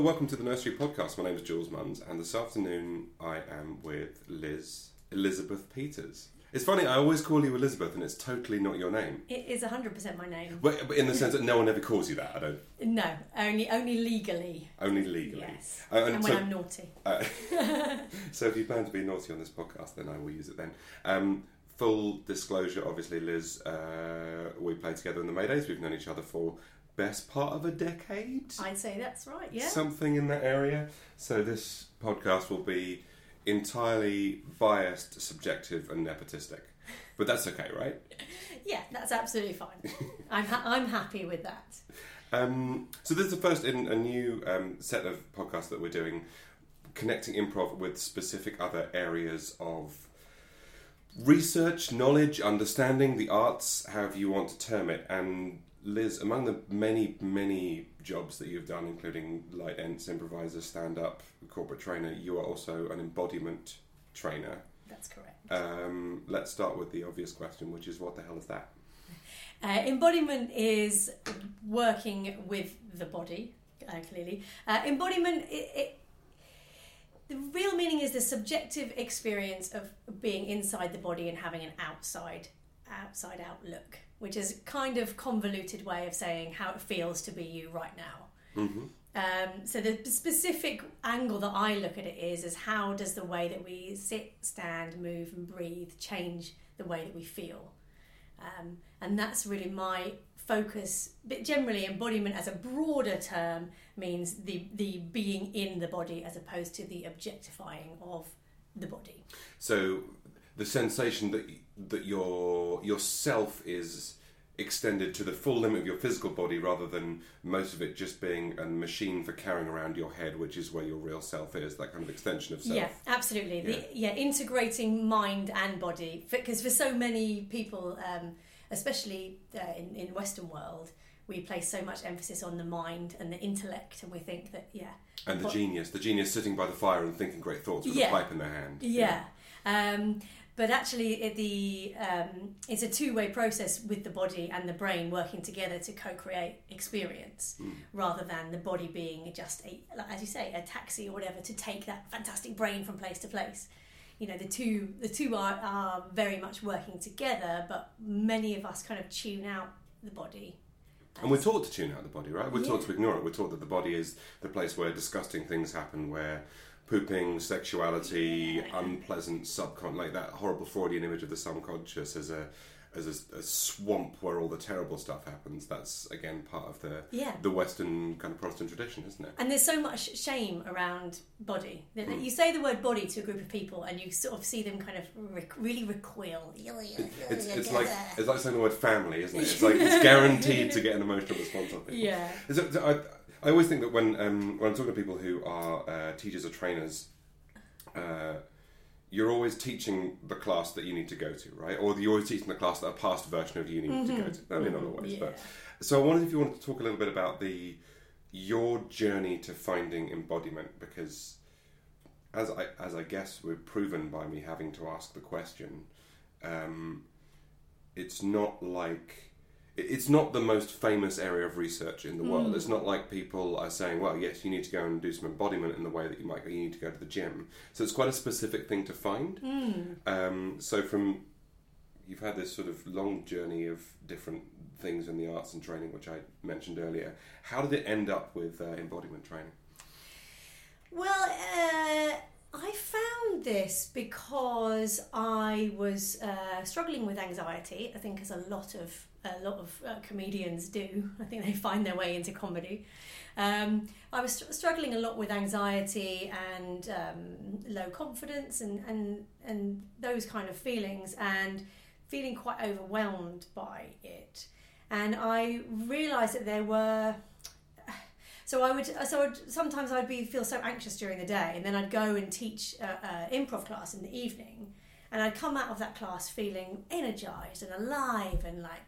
Hello, welcome to the Nursery Podcast. My name is Jules Munns, and this afternoon I am with Liz Elizabeth Peters. It's funny, I always call you Elizabeth, and it's totally not your name. It is 100% my name. But, but in the sense that no one ever calls you that, I don't. No, only only legally. Only legally. Yes. Uh, and, and when so- I'm naughty. Uh, so if you plan to be naughty on this podcast, then I will use it then. Um, full disclosure, obviously, Liz, uh, we played together in the Maydays. We've known each other for best part of a decade. I'd say that's right, yeah. something in that area. So this podcast will be entirely biased, subjective, and nepotistic. But that's okay, right? yeah, that's absolutely fine. I'm, ha- I'm happy with that. Um, so this is the first in a new um, set of podcasts that we're doing, connecting improv with specific other areas of research, knowledge, understanding, the arts, however you want to term it. And Liz, among the many, many jobs that you've done, including light ents, improviser, stand up, corporate trainer, you are also an embodiment trainer. That's correct. Um, let's start with the obvious question, which is what the hell is that? Uh, embodiment is working with the body, uh, clearly. Uh, embodiment, it, it, the real meaning is the subjective experience of being inside the body and having an outside outside outlook, which is kind of convoluted way of saying how it feels to be you right now. Mm-hmm. Um, so the specific angle that I look at it is is how does the way that we sit, stand, move, and breathe change the way that we feel, um, and that's really my focus. But generally, embodiment as a broader term means the the being in the body as opposed to the objectifying of the body. So the sensation that that your yourself is extended to the full limit of your physical body rather than most of it just being a machine for carrying around your head which is where your real self is that kind of extension of self Yeah, absolutely. The, yeah, integrating mind and body because for so many people, um, especially uh, in in Western world, we place so much emphasis on the mind and the intellect, and we think that yeah, and the But- genius the genius sitting by the fire and thinking great thoughts with Yeah. a pipe in their hand yeah. Um, but actually, it, the um, it's a two way process with the body and the brain working together to co create experience, Mm. rather than the body being just a, like, as you say, a taxi or whatever to take that fantastic brain from place to place. You know, the two the two are, are very much working together, but many of us kind of tune out the body. And we're taught to tune out the body, right? We're taught to ignore it. We're taught that the body is the place where disgusting things happen, where pooping, sexuality, unpleasant subcon, like that horrible Freudian image of the subconscious as a as a, a swamp where all the terrible stuff happens. That's again part of the Yeah. the Western kind of Protestant tradition, isn't it? And there's so much shame around body. That Mm. You say the word body to a group of people, and you sort of see them kind of rec- really recoil. It's, it's like it's like saying the word family, isn't it? It's like it's guaranteed to get an emotional response on people. Yeah. Is it- I, I always think that when um, when I'm talking to people who are uh, teachers or trainers, uh, you're always teaching the class that you need to go to, right? Or you're always teaching the class that a past version of you need to go to. I mean, not always, Mm-hmm. Yeah. but so I wondered if you wanted to talk a little bit about the your journey to finding embodiment, because as I as I guess we've proven by me having to ask the question, um, it's not like it's not the most famous area of research in the world. It's not like people are saying, "Well, yes, you need to go and do some embodiment in the way that you might. You need to go to the gym." So it's quite a specific thing to find. Um, so from you've had this sort of long journey of different things in the arts and training, which I mentioned earlier. How did it end up with uh, embodiment training? Well, uh, I found this because I was uh, struggling with anxiety. I think as a lot of a lot of uh, comedians do. I think they find their way into comedy. Um, I was str- struggling a lot with anxiety and um, low confidence and, and and those kind of feelings and feeling quite overwhelmed by it. And I realised that there were so I would, so I'd, sometimes I'd be feel so anxious during the day, and then I'd go and teach a, a improv class in the evening, and I'd come out of that class feeling energized and alive and like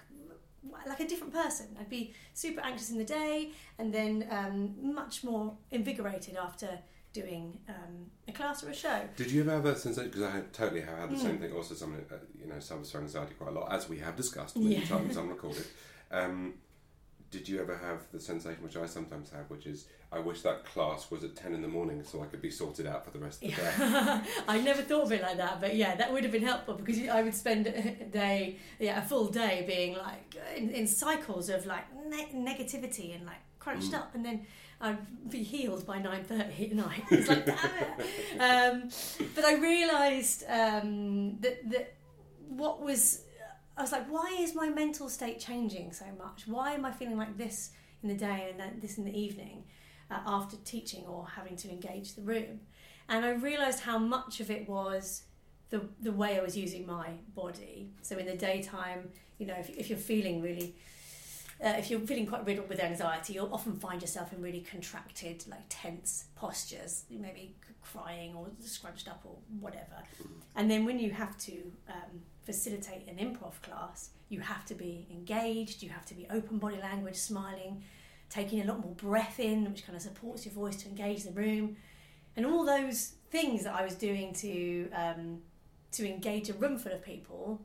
like a different person. I'd be super anxious in the day, and then um, much more invigorated after doing um, a class or a show. Did you ever have that sensation? Because I totally have had the Hmm. same thing. Also, someone uh, you know suffers from anxiety quite a lot, as we have discussed many Yeah. times unrecorded. Um, did you ever have the sensation, which I sometimes have, which is I wish that class was at ten in the morning so I could be sorted out for the rest of the day. I never thought of it like that, but yeah, that would have been helpful because I would spend a day, yeah, a full day being like in, in cycles of like ne- negativity and like crunched Mm. up, and then I'd be healed by nine thirty at night. It's like. Um, but I realised um, that that what was I was like, why is my mental state changing so much? Why am I feeling like this in the day and then this in the evening uh, after teaching or having to engage the room? And I realised how much of it was the the way I was using my body. So in the daytime, you know, if, if you're feeling really uh, if you're feeling quite riddled with anxiety, you'll often find yourself in really contracted, like tense postures, maybe crying or scrunched up or whatever. And then when you have to um, facilitate an improv class, you have to be engaged, you have to be open body language, smiling, taking a lot more breath in, which kind of supports your voice to engage the room, and all those things that I was doing to um, to engage a room full of people.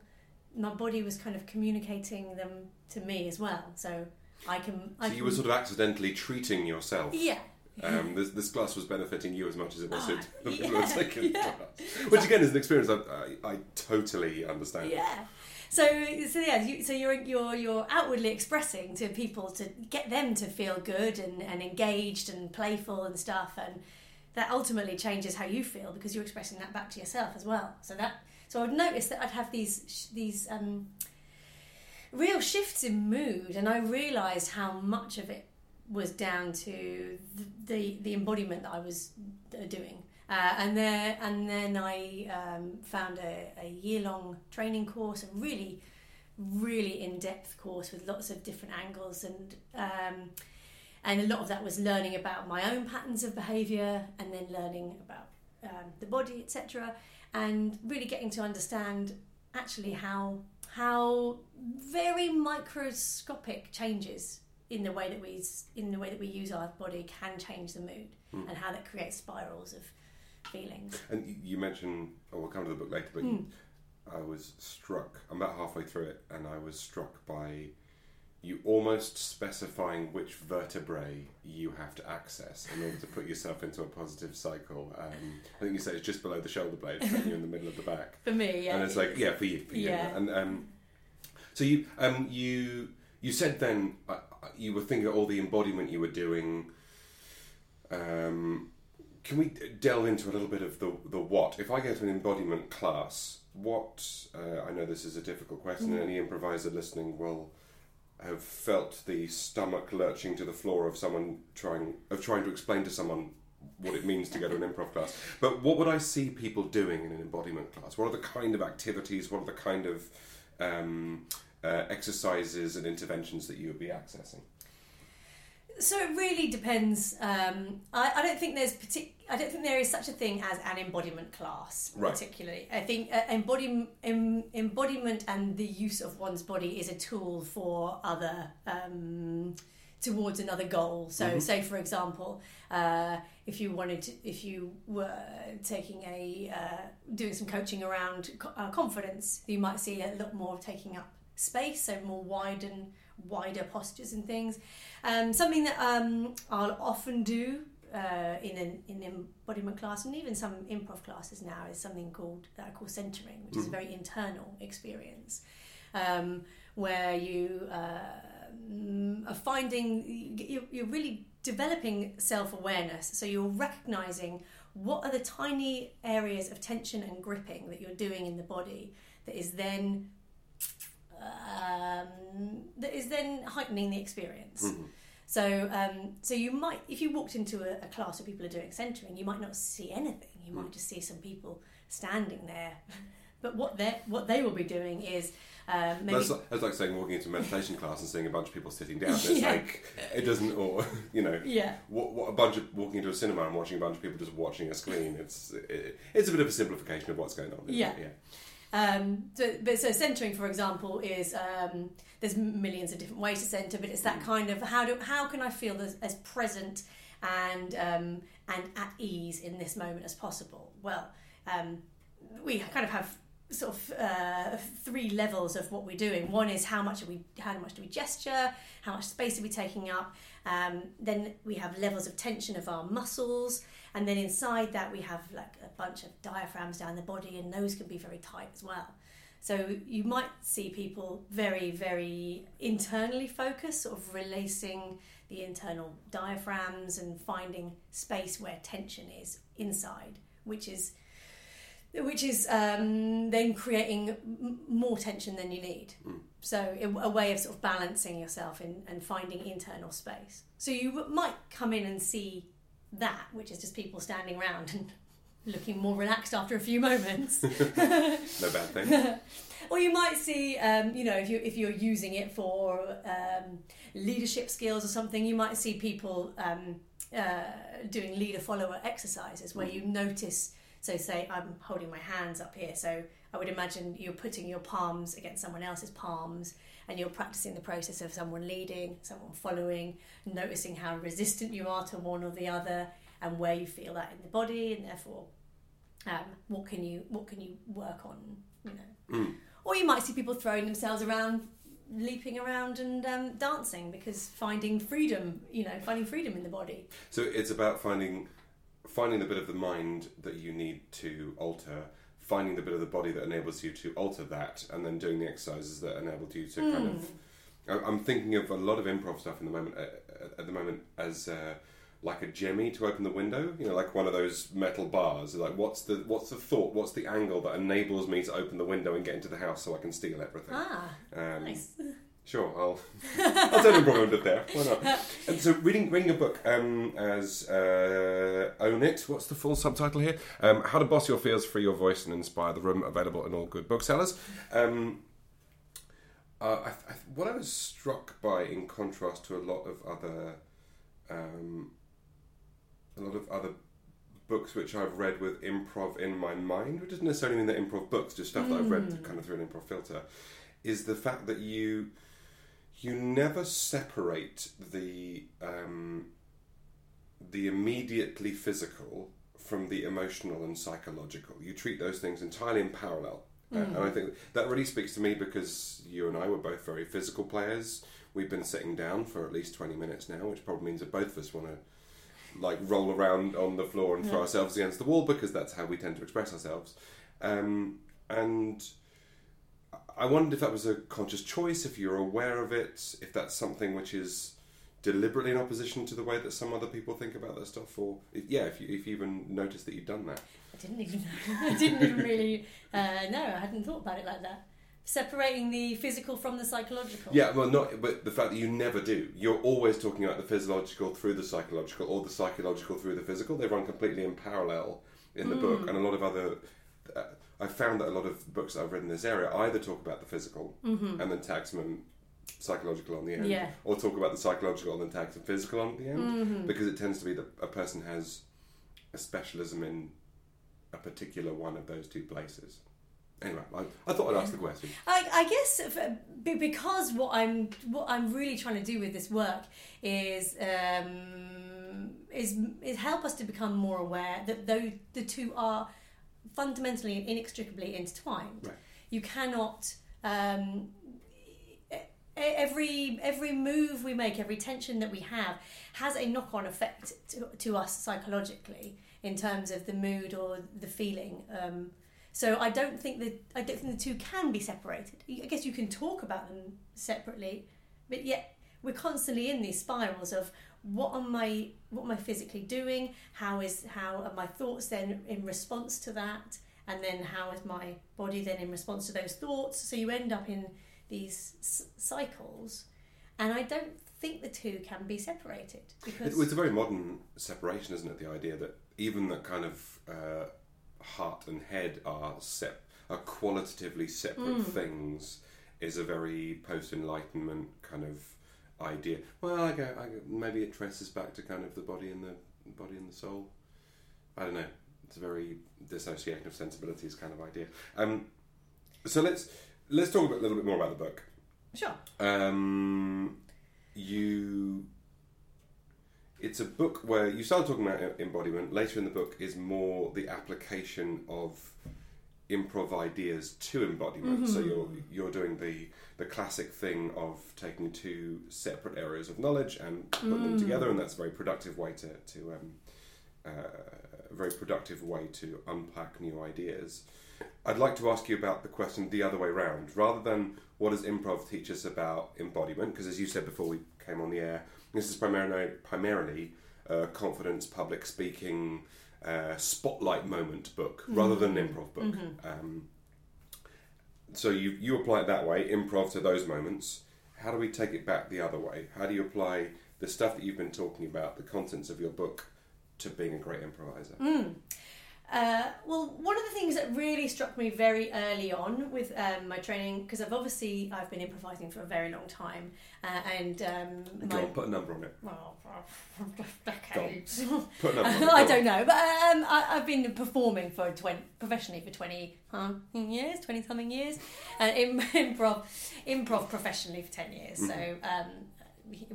My body was kind of communicating them to me as well, so I can. I So you can were sort of accidentally treating yourself. yeah. Um, this, this class was benefiting you as much as it was Ah, the yeah, taking yeah. class. Which again is an experience I, I, I totally understand. Yeah. So, so yeah, you, so you're you're you're outwardly expressing to people to get them to feel good and, and engaged and playful and stuff, and that ultimately changes how you feel because you're expressing that back to yourself as well. So that so I'd noticed that I'd have these sh- these um, real shifts in mood, and I realised how much of it was down to the the, embodiment that I was uh, doing. Uh, and then and then I um, found a, a year long training course, a really really in depth course with lots of different angles and um, and a lot of that was learning about my own patterns of behaviour and then learning about um, the body etc and really getting to understand actually how how very microscopic changes in the way that we in the way that we use our body can change the mood Mm. and how that creates spirals of feelings. And you- mentioned, oh, we'll come to the book later, but Mm. I was struck, I'm about halfway through it, and I was struck by you almost specifying which vertebrae you have to access in order to put yourself into a positive cycle. Um, I think you said it's just below the shoulder blade, and you're in the middle of the back. For me, yeah. and it's like, yeah, for you, for you. Yeah. And um, so you, um, you, you said then uh, you were thinking of all the embodiment you were doing. Um, can we delve into a little bit of the the what? If I go to an embodiment class, what? Uh, I know this is a difficult question, and any improviser listening will have felt the stomach lurching to the floor of someone trying of trying to explain to someone what it means to go to an improv class. But what would I see people doing in an embodiment class? What are the kind of activities? What are the kind of um, uh, exercises and interventions that you would be accessing? So it really depends. Um, I, I don't think there's partic- I don't think there is such a thing as an embodiment class, Right. particularly. I think uh, embody- em- embodiment and the use of one's body is a tool for other um, towards another goal. So, Mhm. say for example, uh, if you wanted to, if you were taking a uh, doing some coaching around co- uh, confidence, you might see a lot more taking up space, so more wide and wider postures and things. Um, something that um, I'll often do uh, in an in embodiment class and even some improv classes now is something called that I call centering, which is a Mhm. very internal experience um, where you uh, mm, are finding you're, you're really developing self awareness. So you're recognizing what are the tiny areas of tension and gripping that you're doing in the body that is then um, that is then heightening the experience. Mhm. So, um, so you might, if you walked into a, a class where people are doing centering, you might not see anything. You might Mm. just see some people standing there. But what they what they will be doing is uh, maybe That's, like, that's like saying walking into a meditation class and seeing a bunch of people sitting down. It's Yeah. like it doesn't, or you know, yeah, what, what a bunch of walking into a cinema and watching a bunch of people just watching a screen. It's it, it's a bit of a simplification of what's going on. Yeah. it? Um, so, but so centering, for example, is um, there's millions of different ways to center, but it's that kind of how do how can I feel as, as present and um, and at ease in this moment as possible? Well, um, we kind of have sort of uh, three levels of what we're doing. One is how much are we, how much do we gesture, how much space are we taking up. Um, then we have levels of tension of our muscles, and then inside that we have like a bunch of diaphragms down the body, and those can be very tight as well. So you might see people very, very internally focused, sort of releasing the internal diaphragms and finding space where tension is inside, which is which is um, then creating m- more tension than you need. Mm. So a way of sort of balancing yourself in, and finding internal space. So you might come in and see that, which is just people standing around and looking more relaxed after a few moments. no bad thing. or you might see, um, you know, if you if you're using it for um, leadership skills or something, you might see people um, uh, doing leader follower exercises where you notice. So, say I'm holding my hands up here. So, I would imagine you're putting your palms against someone else's palms, and you're practicing the process of someone leading, someone following, noticing how resistant you are to one or the other, and where you feel that in the body, and therefore, um, what can you what can you work on, you know. Mm. Or you might see people throwing themselves around, leaping around and um, dancing because finding freedom, you know, finding freedom in the body. So it's about finding finding the bit of the mind that you need to alter, finding the bit of the body that enables you to alter that, and then doing the exercises that enabled you to kind of. I- I'm thinking of a lot of improv stuff in the moment uh, at the moment as. Uh, like a jemmy to open the window, you know, like one of those metal bars. Like, what's the what's the thought? What's the angle that enables me to open the window and get into the house so I can steal everything? Ah, Um, nice. Sure, I'll I'll turn improv into there. Why not? And so, reading reading a book um, as uh, Own It. What's the full subtitle here? Um, How to Boss Your Fears, Free Your Voice, and Inspire the Room. Available in all good booksellers. Um, uh, I, I, what I was struck by, in contrast to a lot of other, um, a lot of other books which I've read with improv in my mind, which doesn't necessarily mean that improv books, just stuff that I've read kind of through an improv filter, is the fact that you you never separate the um, the immediately physical from the emotional and psychological. You treat those things entirely in parallel. Uh, and I think that really speaks to me because you and I were both very physical players. We've been sitting down for at least 20 minutes now, which probably means that both of us want to like roll around on the floor and throw Yeah. ourselves against the wall because that's how we tend to express ourselves. Um, and I wondered if that was a conscious choice, if you're aware of it, if that's something which is deliberately in opposition to the way that some other people think about that stuff, or if, yeah, if you if you even noticed that you've done that. I didn't even I didn't even really uh, no, I hadn't thought about it like that. Separating the physical from the psychological. Yeah, well, not but the fact that you never do. You're always talking about the physiological through the psychological, or the psychological through the physical. They run completely in parallel in the book, and a lot of other. Uh, I found that a lot of books that I've read in this area either talk about the physical mm-hmm. and then tag some psychological on the end, Yeah. or talk about the psychological and then tag some physical on the end, mm-hmm. because it tends to be that a person has a specialism in a particular one of those two places. Anyway, I, I thought I'd ask the question. I, I guess if, uh, because what I'm what I'm really trying to do with this work is um, is is help us to become more aware that though the two are fundamentally and inextricably intertwined. Right. You cannot. Um, Every every move we make, every tension that we have, has a knock on effect to, to us psychologically in terms of the mood or the feeling. Um, so I don't think that I don't think the two can be separated. I guess you can talk about them separately, but yet we're constantly in these spirals of what am I what am I physically doing? How is how are my thoughts then in response to that? And then how is my body then in response to those thoughts? So you end up in these s- cycles, and I don't think the two can be separated because It, it's a very modern separation, isn't it? The idea that even that kind of uh, heart and head are sep- are qualitatively separate things is a very post Enlightenment kind of idea. Well, I go, I go, maybe it traces back to kind of the body and the body and the soul. I don't know. It's a very dissociation of sensibilities kind of idea. Um, so let's let's talk a little bit more about the book. sure, Um, you. It's a book where you start talking about embodiment. Later in the book is more the application of improv ideas to embodiment. So you're you're doing the the classic thing of taking two separate areas of knowledge and putting them together, and that's a very productive way to to um, uh, a very productive way to unpack new ideas. I'd like to ask you about the question the other way round, rather than what does improv teach us about embodiment? Because as you said before we came on the air, this is primarily primarily uh, confidence, public speaking, uh, spotlight moment book rather than an improv book. Um, so you you apply it that way, improv to those moments. How do we take it back the other way? How do you apply the stuff that you've been talking about, the contents of your book, to being a great improviser? Uh, well, one of the things that really struck me very early on with um, my training, because I've obviously I've been improvising for a very long time, uh, and um, my on, put a number on it. well, decades. Put a number on it. I don't know, but um, I, I've been performing for 20, professionally for twenty huh, years, twenty something years, and in, improv, improv professionally for ten years. So Mm-hmm. um,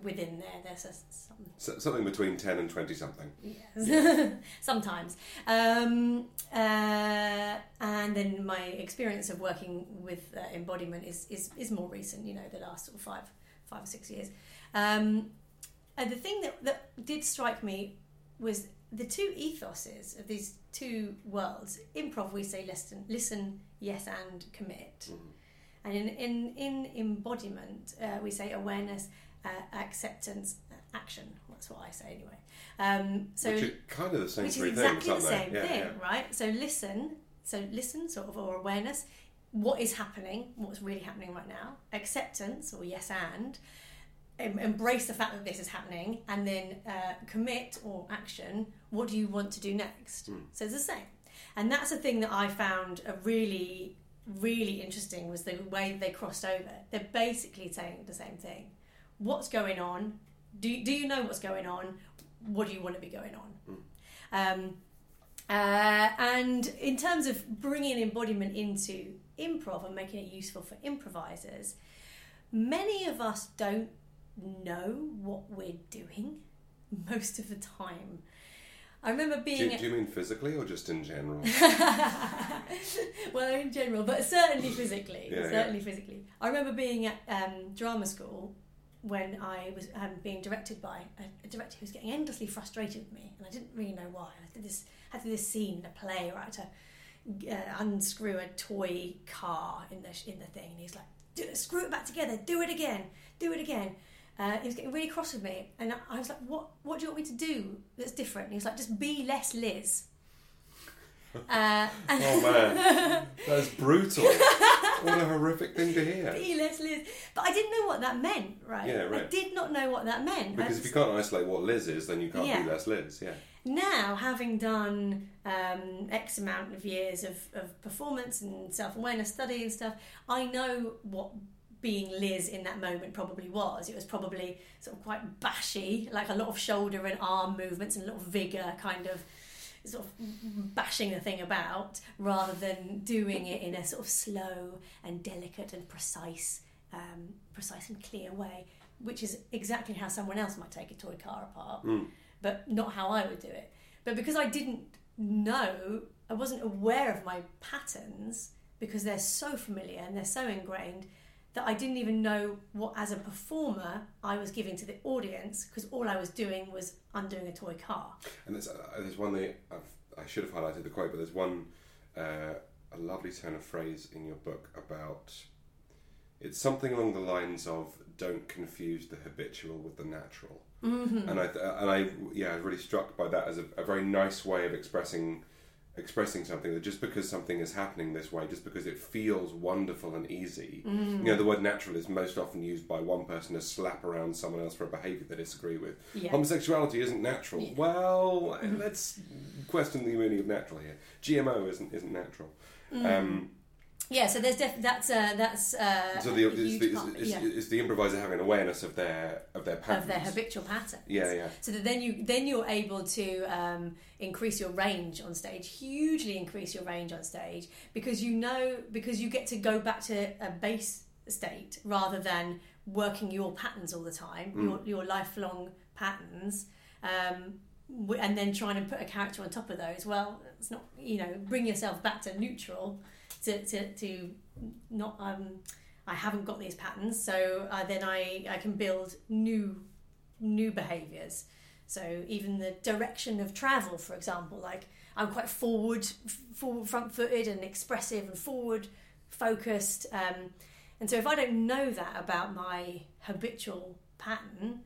within there, there's a, some So, something between ten and twenty something. Yes, sometimes. Um, uh, and then my experience of working with uh, embodiment is, is is more recent. You know, the last sort of five five or six years. Um, and the thing that that did strike me was the two ethoses of these two worlds. Improv, we say listen, listen, yes, and commit. And in in in embodiment, uh, we say awareness, uh, acceptance, uh, action. That's what I say anyway. Um, so which are kind of the same which is exactly things, the same they? thing, Yeah, right? So listen, so listen, sort of, or awareness. What is happening? What's really happening right now? Acceptance, or yes and. Embrace the fact that this is happening, and then uh, commit or action. What do you want to do next? Hmm. So it's the same, and that's a thing that I found a really, really interesting was the way they crossed over. They're basically saying the same thing. What's going on? Do do you know what's going on? What do you want to be going on? Um, uh, and in terms of bringing embodiment into improv and making it useful for improvisers, many of us don't know what we're doing most of the time. I remember being you- do you mean physically or just in general? well, in general, but certainly physically. Yeah, certainly physically. I remember being at um, drama school when I was um, being directed by a, a director who was getting endlessly frustrated with me, and I didn't really know why. I did this, had to do this scene in a play where I had to uh, unscrew a toy car in the in the thing, and he's like, do, "Screw it back together. Do it again. Do it again." Uh, he was getting really cross with me, and I was like, "What? What do you want me to do that's different?" And he was like, "Just be less Liz." Uh, and oh man, that's brutal. what a horrific thing to hear. be less Liz. But I didn't know what that meant, right? Yeah, I right. did not know what that meant. Because I if you can't isolate what Liz is, then you can't Yeah. be less Liz. Yeah. now, having done um, X amount of years of, of performance and self awareness study and stuff, I know what being Liz in that moment probably was. It was probably sort of quite bashy, like a lot of shoulder and arm movements and a lot of vigour, kind of sort of bashing the thing about, rather than doing it in a sort of slow and delicate and precise, um, precise and clear way, which is exactly how someone else might take a toy car apart Mm. but not how I would do it. But because I didn't know, I wasn't aware of my patterns because they're so familiar and they're so ingrained that I didn't even know what, as a performer, I was giving to the audience because all I was doing was undoing a toy car. And there's, uh, there's one that I've, I should have highlighted the quote, but there's one uh, a lovely turn of phrase in your book about it's something along the lines of "Don't confuse the habitual with the natural." Mm-hmm. And I and I yeah, I was really struck by that as a, a very nice way of expressing expressing something that just because something is happening this way, just because it feels wonderful and easy, Mm. you know, the word natural is most often used by one person to slap around someone else for a behaviour they disagree with. Yeah. Homosexuality isn't natural. Yeah. Well, let's question the meaning of natural here. GMO isn't isn't natural. Mm. Um, Yeah, so there's def- that's uh, that's uh, so the, it's, the, part, it's, yeah, it's the improviser having awareness of their of their patterns. of their habitual patterns. Yeah, yeah. So that then you then you're able to um, increase your range on stage, hugely increase your range on stage because you know because you get to go back to a base state rather than working your patterns all the time, Mm. your your lifelong patterns. Um, and then trying to put a character on top of those. Well, it's not you know bring yourself back to neutral to to, to not um I haven't got these patterns, so uh, then I I can build new new behaviors. So even the direction of travel, for example, like I'm quite forward, forward front-footed and expressive and forward focused. Um, and so if I don't know that about my habitual pattern,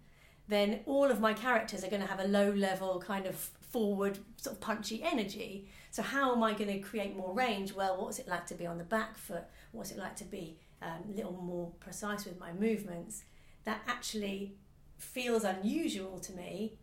then all of my characters are going to have a low level kind of forward sort of punchy energy. So how am I going to create more range? Well, what's it like to be on the back foot? What's it like to be um, a little more precise with my movements? That actually feels unusual to me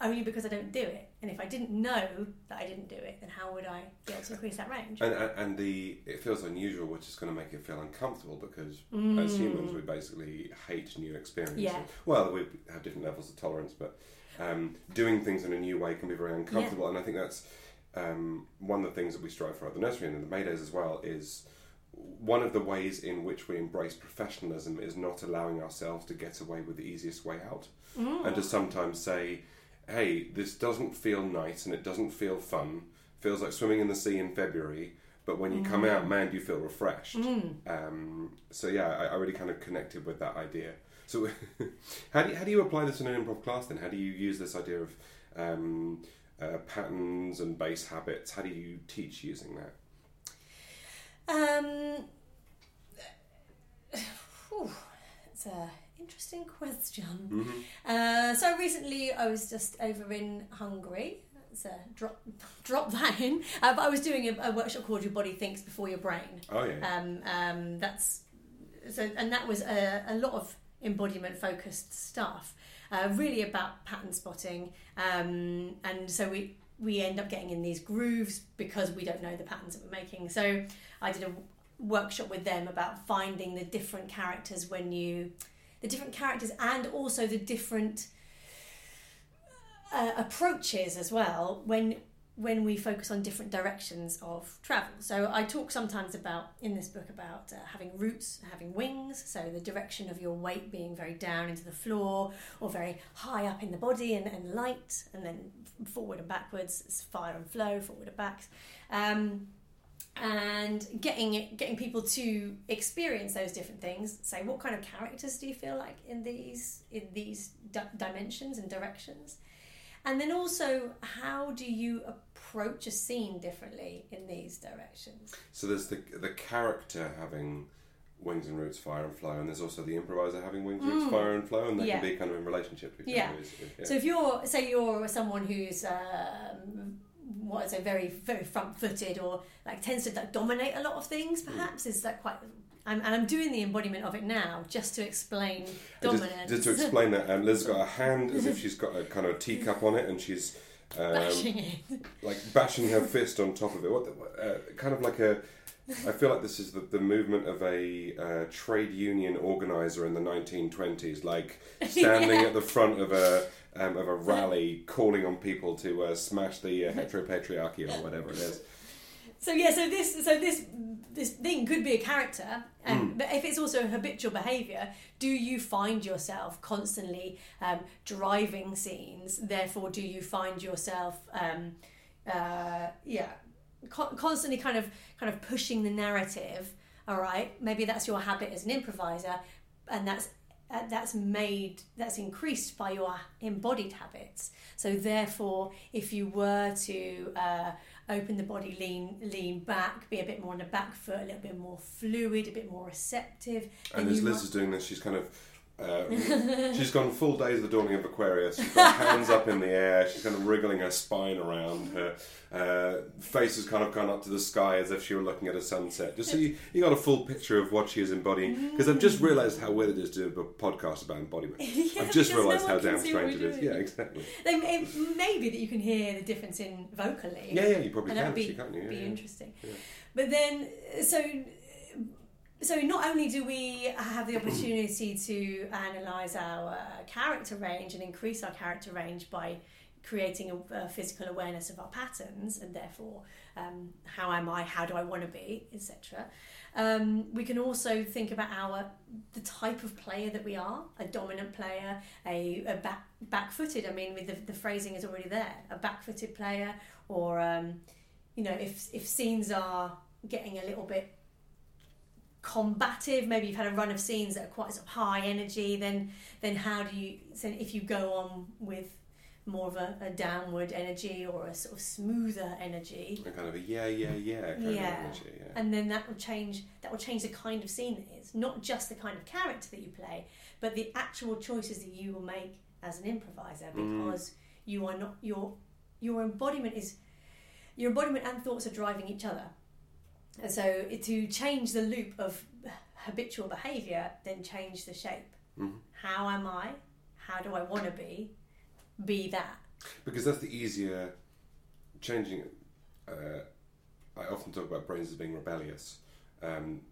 only because I don't do it. And if I didn't know that I didn't do it, then how would I be able to increase that range? And, and, the it feels unusual, which is going to make it feel uncomfortable because Mm. as humans we basically hate new experiences. Yeah. Well, we have different levels of tolerance, but um, doing things in a new way can be very uncomfortable. And I think that's um, one of the things that we strive for at the nursery and in the Maydays as well is one of the ways in which we embrace professionalism is not allowing ourselves to get away with the easiest way out Mm. and to sometimes say, hey, this doesn't feel nice and it doesn't feel fun. Feels like swimming in the sea in February, but when you come out, man, do you feel refreshed. Um, so yeah, I, I really kind of connected with that idea. So how do you, how do you apply this in an improv class then? How do you use this idea of um, uh, patterns and base habits? How do you teach using that? Um, whew, it's a interesting question. Uh, so recently, I was just over in Hungary. So drop drop that in. Uh, but I was doing a, a workshop called "Your Body Thinks Before Your Brain." Oh yeah, Um, um, that's so, and that was a, a lot of embodiment focused stuff, uh, really about pattern spotting. Um, and so we we end up getting in these grooves because we don't know the patterns that we're making. So I did a workshop with them about finding the different characters when you the different characters and also the different uh, approaches as well when when we focus on different directions of travel. So I talk sometimes about in this book about uh, having roots, having wings. So the direction of your weight being very down into the floor or very high up in the body and, and light, and then forward and backwards. It's fire and flow, forward and back. Um, and getting getting people to experience those different things. Say, what kind of characters do you feel like in these in these di- dimensions and directions? And then also, how do you approach a scene differently in these directions? so there's the the character having wings and roots, fire and flow, and there's also the improviser having wings, roots, fire and flow, and they Mm. Yeah. can be kind of in relationship. with each Yeah. So if you're, say, you're someone who's um, what is a very very front-footed or like tends to like, dominate a lot of things, perhaps is that quite. I'm, and I'm doing the embodiment of it now just to explain And dominance. Just, just to explain that, um, Liz's got a hand as if she's got a kind of teacup on it, and she's um, bashing it. like bashing her fist on top of it. What, the, uh, kind of like a? I feel like this is the, the movement of a uh, trade union organizer in the 1920s, like standing Yeah. at the front of a um, of a rally, calling on people to uh, smash the uh, heteropatriarchy or whatever it is. So yeah, so this so this this thing could be a character, um, but if it's also a habitual behaviour, do you find yourself constantly um, driving scenes? Therefore, do you find yourself, um, uh, yeah, co- constantly kind of kind of pushing the narrative? All right, maybe that's your habit as an improviser, and that's uh, that's made that's increased by your embodied habits. So therefore, if you were to uh, open the body, lean lean back, be a bit more on the back foot, a little bit more fluid, a bit more receptive. And as Liz might- is doing this, she's kind of. Uh, she's gone full days of the dawning of Aquarius. She's got hands up in the air. She's kind of wriggling her spine around. Her uh, face has kind of gone up to the sky as if she were looking at a sunset. Just so you, you got a full picture of what she is embodying. Because I've just realised how weird it is to do a podcast about embodiment. Yeah, I've just because no realised how damn strange it is. Yeah, exactly. Then it may be that you can hear the difference in vocally. Yeah, yeah, you probably and that can would be, actually, can't you? Yeah, be yeah. interesting. Yeah. But then, so so not only do we have the opportunity to analyze our uh, character range and increase our character range by creating a, a physical awareness of our patterns and therefore um, how am I, how do I want to be, etc. Um, we can also think about our the type of player that we are a dominant player, a, a back back footed. I mean, with the, the phrasing is already there, a back footed player, or um, you know, if if scenes are getting a little bit combative maybe you've had a run of scenes that are quite sort of high energy then then how do you so if you go on with more of a, a downward energy or a sort of smoother energy A kind of a yeah, yeah, yeah kind Yeah. of energy. Yeah. and then that will change that will change the kind of scene it is not just the kind of character that you play but the actual choices that you will make as an improviser Mm. because you are not your your embodiment is your embodiment and thoughts are driving each other and so to change the loop of habitual behavior then change the shape Mhm. how am i how do i want to be be that Because that's the easier changing. it. Uh, I often talk about brains as being rebellious. Um,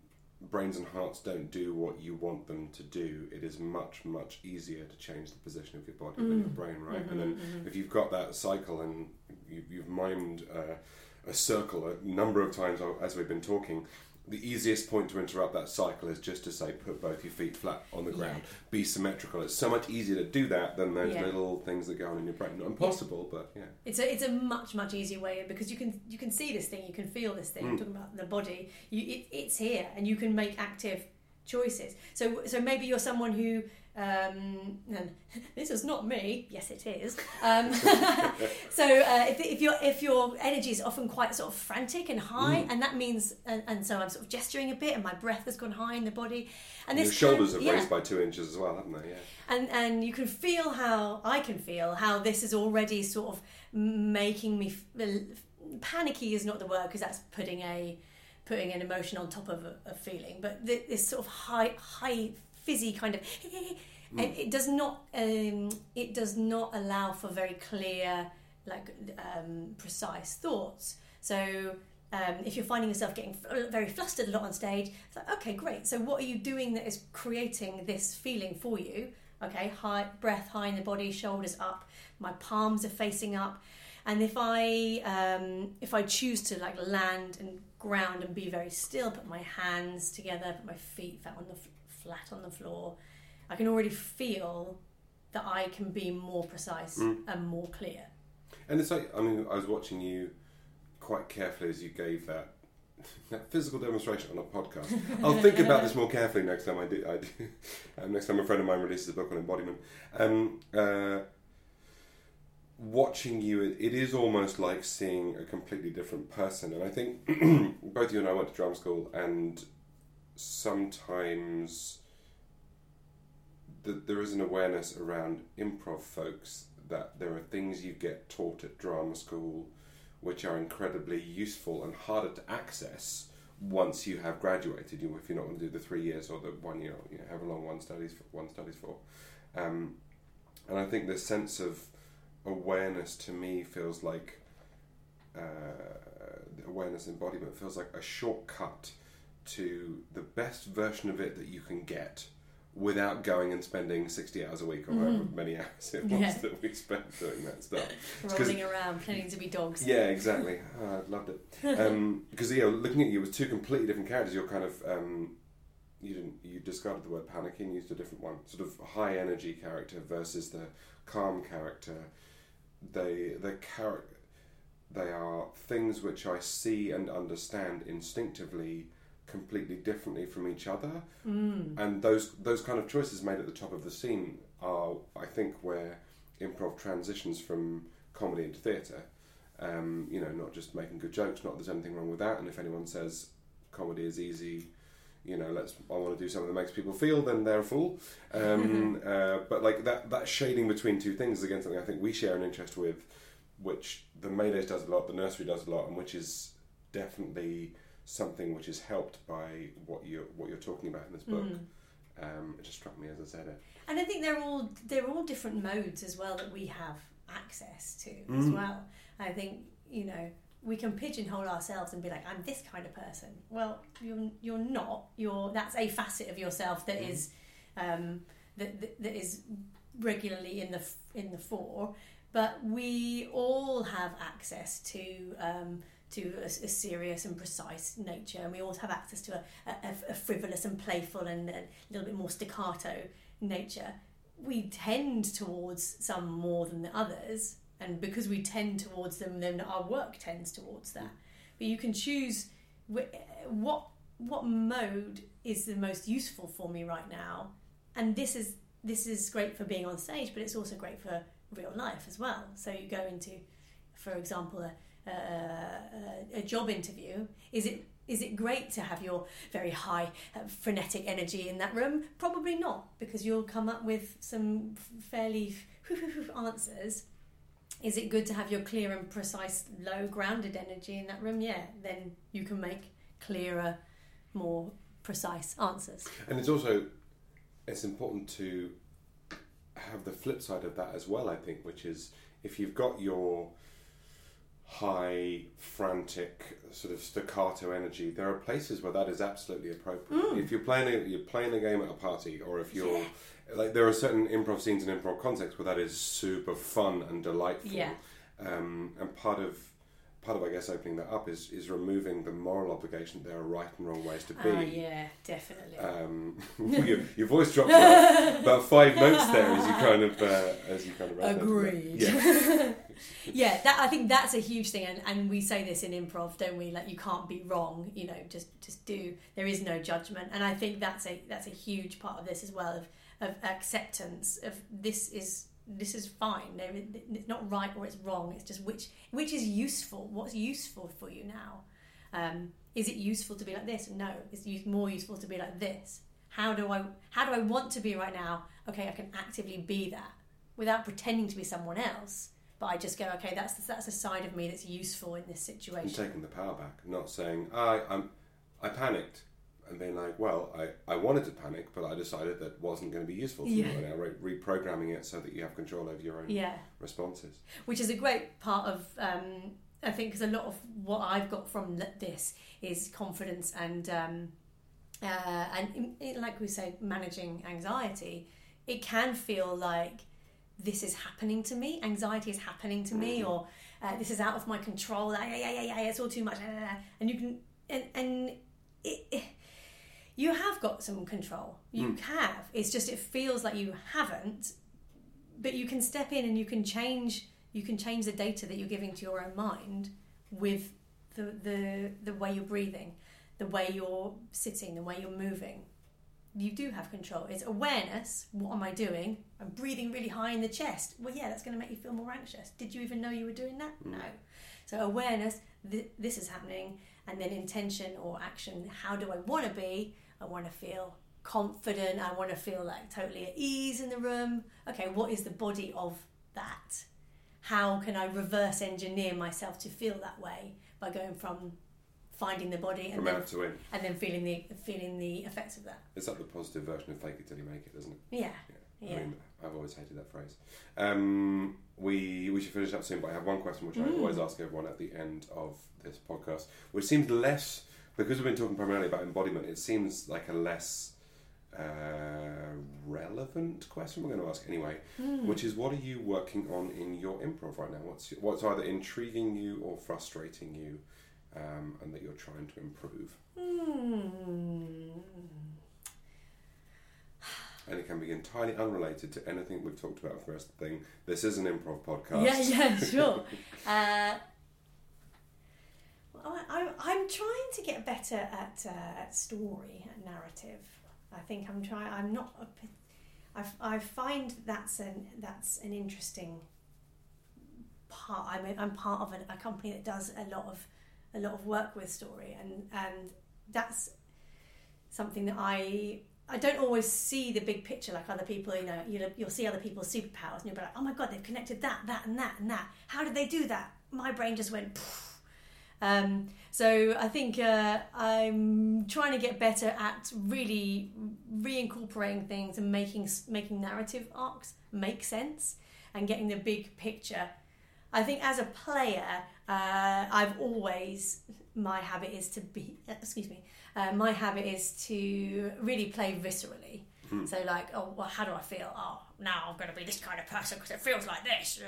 brains and hearts don't do what you want them to do. It is much, much easier to change the position of your body than your brain, right? And then if you've got that cycle and you, you've mimed uh, a circle a number of times as we've been talking, the easiest point to interrupt that cycle is just to say, put both your feet flat on the ground, be symmetrical. It's so much easier to do that than those Yeah. little things that go on in your brain. Not impossible, but yeah. It's a it's a much much easier way because you can you can see this thing, you can feel this thing. I'm talking about the body. You it, it's here, and you can make active choices. So so maybe you're someone who. Um, and this is not me. Yes, it is. Um, so uh, if, if your if your energy is often quite sort of frantic and high, and that means and, and so I'm sort of gesturing a bit, and my breath has gone high in the body, and Your this shoulders have yeah raised by two inches as well, haven't they? Yeah. and and you can feel how I can feel how this is already sort of making me f- panicky is not the word because that's putting a putting an emotion on top of a, a feeling but th- this sort of high high fizzy kind of and it does not um, it does not allow for very clear like um, precise thoughts so um, if you're finding yourself getting very flustered a lot on stage, it's like, okay, great. So what are you doing that is creating this feeling for you? Okay, high breath high in the body, shoulders up, my palms are facing up, and if I um, if I choose to like land and ground and be very still, put my hands together, put my feet flat on the flat on the floor, I can already feel that I can be more precise and more clear. And it's like, I mean, I was watching you quite carefully as you gave that that physical demonstration on a podcast. I'll think about this more carefully next time I do. I do. Um, next time a friend of mine releases a book on embodiment. Um, uh, watching you, it, it is almost like seeing a completely different person. And I think both you and I went to drama school, and sometimes that there is an awareness around improv folks that there are things you get taught at drama school which are incredibly useful and harder to access once you have graduated. You, if you're not going to do the three years or the one year, you know, however long one studies for, one studies for. Um, and I think this sense of awareness to me feels like uh, awareness embodiment feels like a shortcut to the best version of it that you can get without going and spending 60 hours a week or however many hours it was Yeah. that we spent doing that stuff. Rolling around, pretending to be dogs. yeah, exactly. Oh, I loved it. Because yeah, looking at you with two completely different characters, you're kind of um, you didn't you discarded the word panicky and used a different one. Sort of high energy character versus the calm character. They the char- they are things which I see and understand instinctively completely differently from each other. And those those kind of choices made at the top of the scene are I think where improv transitions from comedy into theatre. Um, you know not just making good jokes not that there's anything wrong with that and if anyone says comedy is easy you know let's I want to do something that makes people feel then they're a fool. Um, uh, but like that that shading between two things is again something I think we share an interest with which the Maydays does a lot the nursery does a lot and which is definitely something which is helped by what you what you're talking about in this book. Um, it just struck me as I said it. And I think they're all they're all different modes as well that we have access to as well. I think you know we can pigeonhole ourselves and be like, I'm this kind of person. Well, you're you're not. You're that's a facet of yourself that is um, that, that that is regularly in the in the fore. but we all have access to um, to a, a serious and precise nature, and we all have access to a, a, a frivolous and playful and a little bit more staccato nature. We tend towards some more than the others, and because we tend towards them, then our work tends towards that. But you can choose what what mode is the most useful for me right now, and this is this is great for being on stage, but it's also great for real life as well. So you go into, for example, a, a, a job interview. Is it is it great to have your very high uh, frenetic energy in that room? Probably not, because you'll come up with some fairly answers. Is it good to have your clear and precise, low grounded energy in that room? Yeah, then you can make clearer, more precise answers. And it's also it's important to have the flip side of that as well. I think, which is if you've got your high, frantic, sort of staccato energy, there are places where that is absolutely appropriate. Mm. If you're playing a, you're playing a game at a party, or if you're Yeah. like there are certain improv scenes and improv contexts where that is super fun and delightful. Yeah. Um, and part of part of I guess opening that up is is removing the moral obligation that there are right and wrong ways to be. Ah, yeah, definitely. Um, your, your voice dropped about, about five notes there as you kind of uh, as you kind of. Agreed. Yeah, yeah, that I think that's a huge thing, and, and we say this in improv, don't we? Like you can't be wrong. You know, just just do. There is no judgment, and I think that's a that's a huge part of this as well of of acceptance of this is this is fine. It's not right or it's wrong. It's just which which is useful. What's useful for you now? Um, is it useful to be like this? No. It's more useful to be like this. How do I how do I want to be right now? Okay, I can actively be that without pretending to be someone else. But I just go, okay, that's that's a side of me that's useful in this situation. and taking the power back, not saying I I'm I panicked and being like, well, I, I wanted to panic, but I decided that wasn't going to be useful for Yeah. me, and now re- reprogramming it so that you have control over your own Yeah. responses. which is a great part of um, I think because a lot of what I've got from this is confidence and um, uh, and in- like we say managing anxiety. It can feel like this is happening to me. Anxiety is happening to me or uh, this is out of my control. Yeah yeah yeah yeah it's all too much. And you can and, and it, it you have got some control. You mm. have. It's just it feels like you haven't but you can step in and you can change you can change the data that you're giving to your own mind with the the the way you're breathing the way you're sitting the way you're moving. You do have control. It's awareness. What am i doing? I'm breathing really high in the chest. Well yeah that's going to make you feel more anxious. Did you even know you were doing that? Mm. No. So awareness th- this is happening and then intention or action how do i want to be i want to feel confident i want to feel like totally at ease in the room okay what is the body of that how can i reverse engineer myself to feel that way by going from finding the body and From then, out to in. and then feeling the feeling the effects of that It's like the positive version of fake it till you make it, isn't it? yeah I Yeah. mean, I've always hated that phrase. Um, we we should finish up soon, but I have one question which I Mm. always ask everyone at the end of this podcast, which seems less because we've been talking primarily about embodiment. It seems like a less uh, relevant question. We're going to ask anyway, Hmm. which is what are you working on in your improv right now? What's what's either intriguing you or frustrating you, um, and that you're trying to improve? Hmm. And it can be entirely unrelated to anything we've talked about for the rest of the thing. This is an improv podcast. Yeah, yeah, sure. uh, I, I, I'm trying to get better at uh, at story, at narrative. I think I'm trying. I'm not. A, I, I find that's an that's an interesting part. I'm a, I'm part of a, a company that does a lot of a lot of work with story, and and that's something that I I don't always see the big picture like other people. You know, you'll, you'll see other people's superpowers, and you'll be like, oh my god, they've connected that, that, and that, and that. How did they do that? My brain just went. Um, so I think uh, I'm trying to get better at really reincorporating things and making making narrative arcs make sense and getting the big picture. I think as a player, uh, I've always my habit is to be excuse me. Uh, my habit is to really play viscerally. So like, oh, well, how do I feel? Oh, now I'm going to be this kind of person because it feels like this.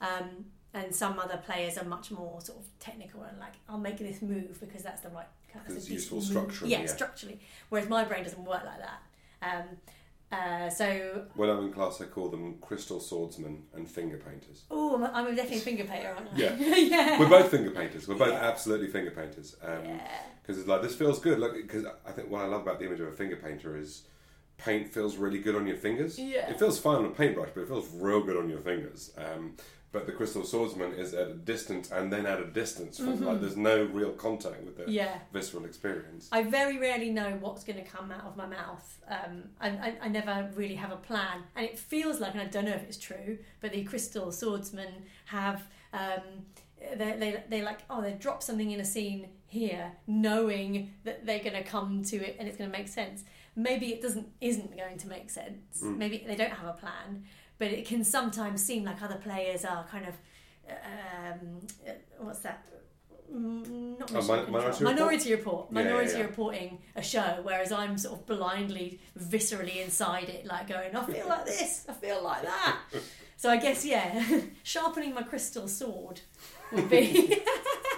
Um, and some other players are much more sort of technical and like I'll make this move because that's the right kind of it's useful structurally, Yeah, yeah. structurally. Whereas my brain doesn't work like that. Um, uh, so When I'm in class, I call them crystal swordsmen and finger painters. oh, I'm, I'm definitely a finger painter, aren't I? Yeah. yeah. We're both finger painters. We're both Yeah. absolutely finger painters. Um, Yeah. because it's like this feels good. Like because I think what I love about the image of a finger painter is paint feels really good on your fingers. Yeah. It feels fine on a paintbrush, but it feels real good on your fingers. Um, but the crystal swordsman is at a distance and then at a distance from like there's no real contact with the Mm-hmm. Yeah. visceral experience. I very rarely know what's going to come out of my mouth. Um, I, I, I never really have a plan, and it feels like, and I don't know if it's true, but the crystal swordsmen have um, they, they they like oh they drop something in a scene here, knowing that they're going to come to it and it's going to make sense. Maybe it doesn't isn't going to make sense. Maybe they don't have a plan, but it can sometimes seem like other players are kind of um, what's that? Not Oh, mission Mi- control. Minority Report? Minority Yeah, yeah, yeah. reporting a show, whereas I'm sort of blindly, viscerally inside it, like going, I feel like this, I feel like that. So I guess, yeah, sharpening my crystal sword would be.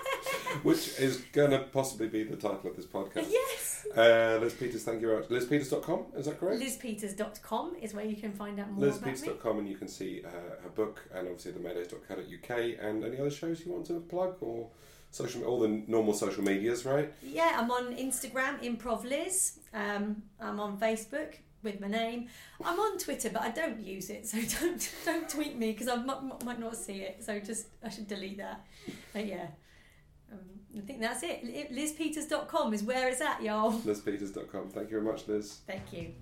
Which is going to possibly be the title of this podcast. yes. Uh, Liz Peters, thank you very much. LizPeters.com, is that correct? LizPeters.com is where you can find out more about me. LizPeters.com, and you can see uh, her book and obviously the maydays.co.uk and any other shows you want to plug or social, all the normal social medias, right? Yeah, I'm on Instagram, Improv Liz. Um, I'm on Facebook with my name. I'm on Twitter, but I don't use it, so don't don't tweet me because I might, might not see it. So just I should delete that. But yeah, um, I think that's it. Li- LizPeters.com is where it's at, y'all. LizPeters.com. Thank you very much, Liz. Thank you.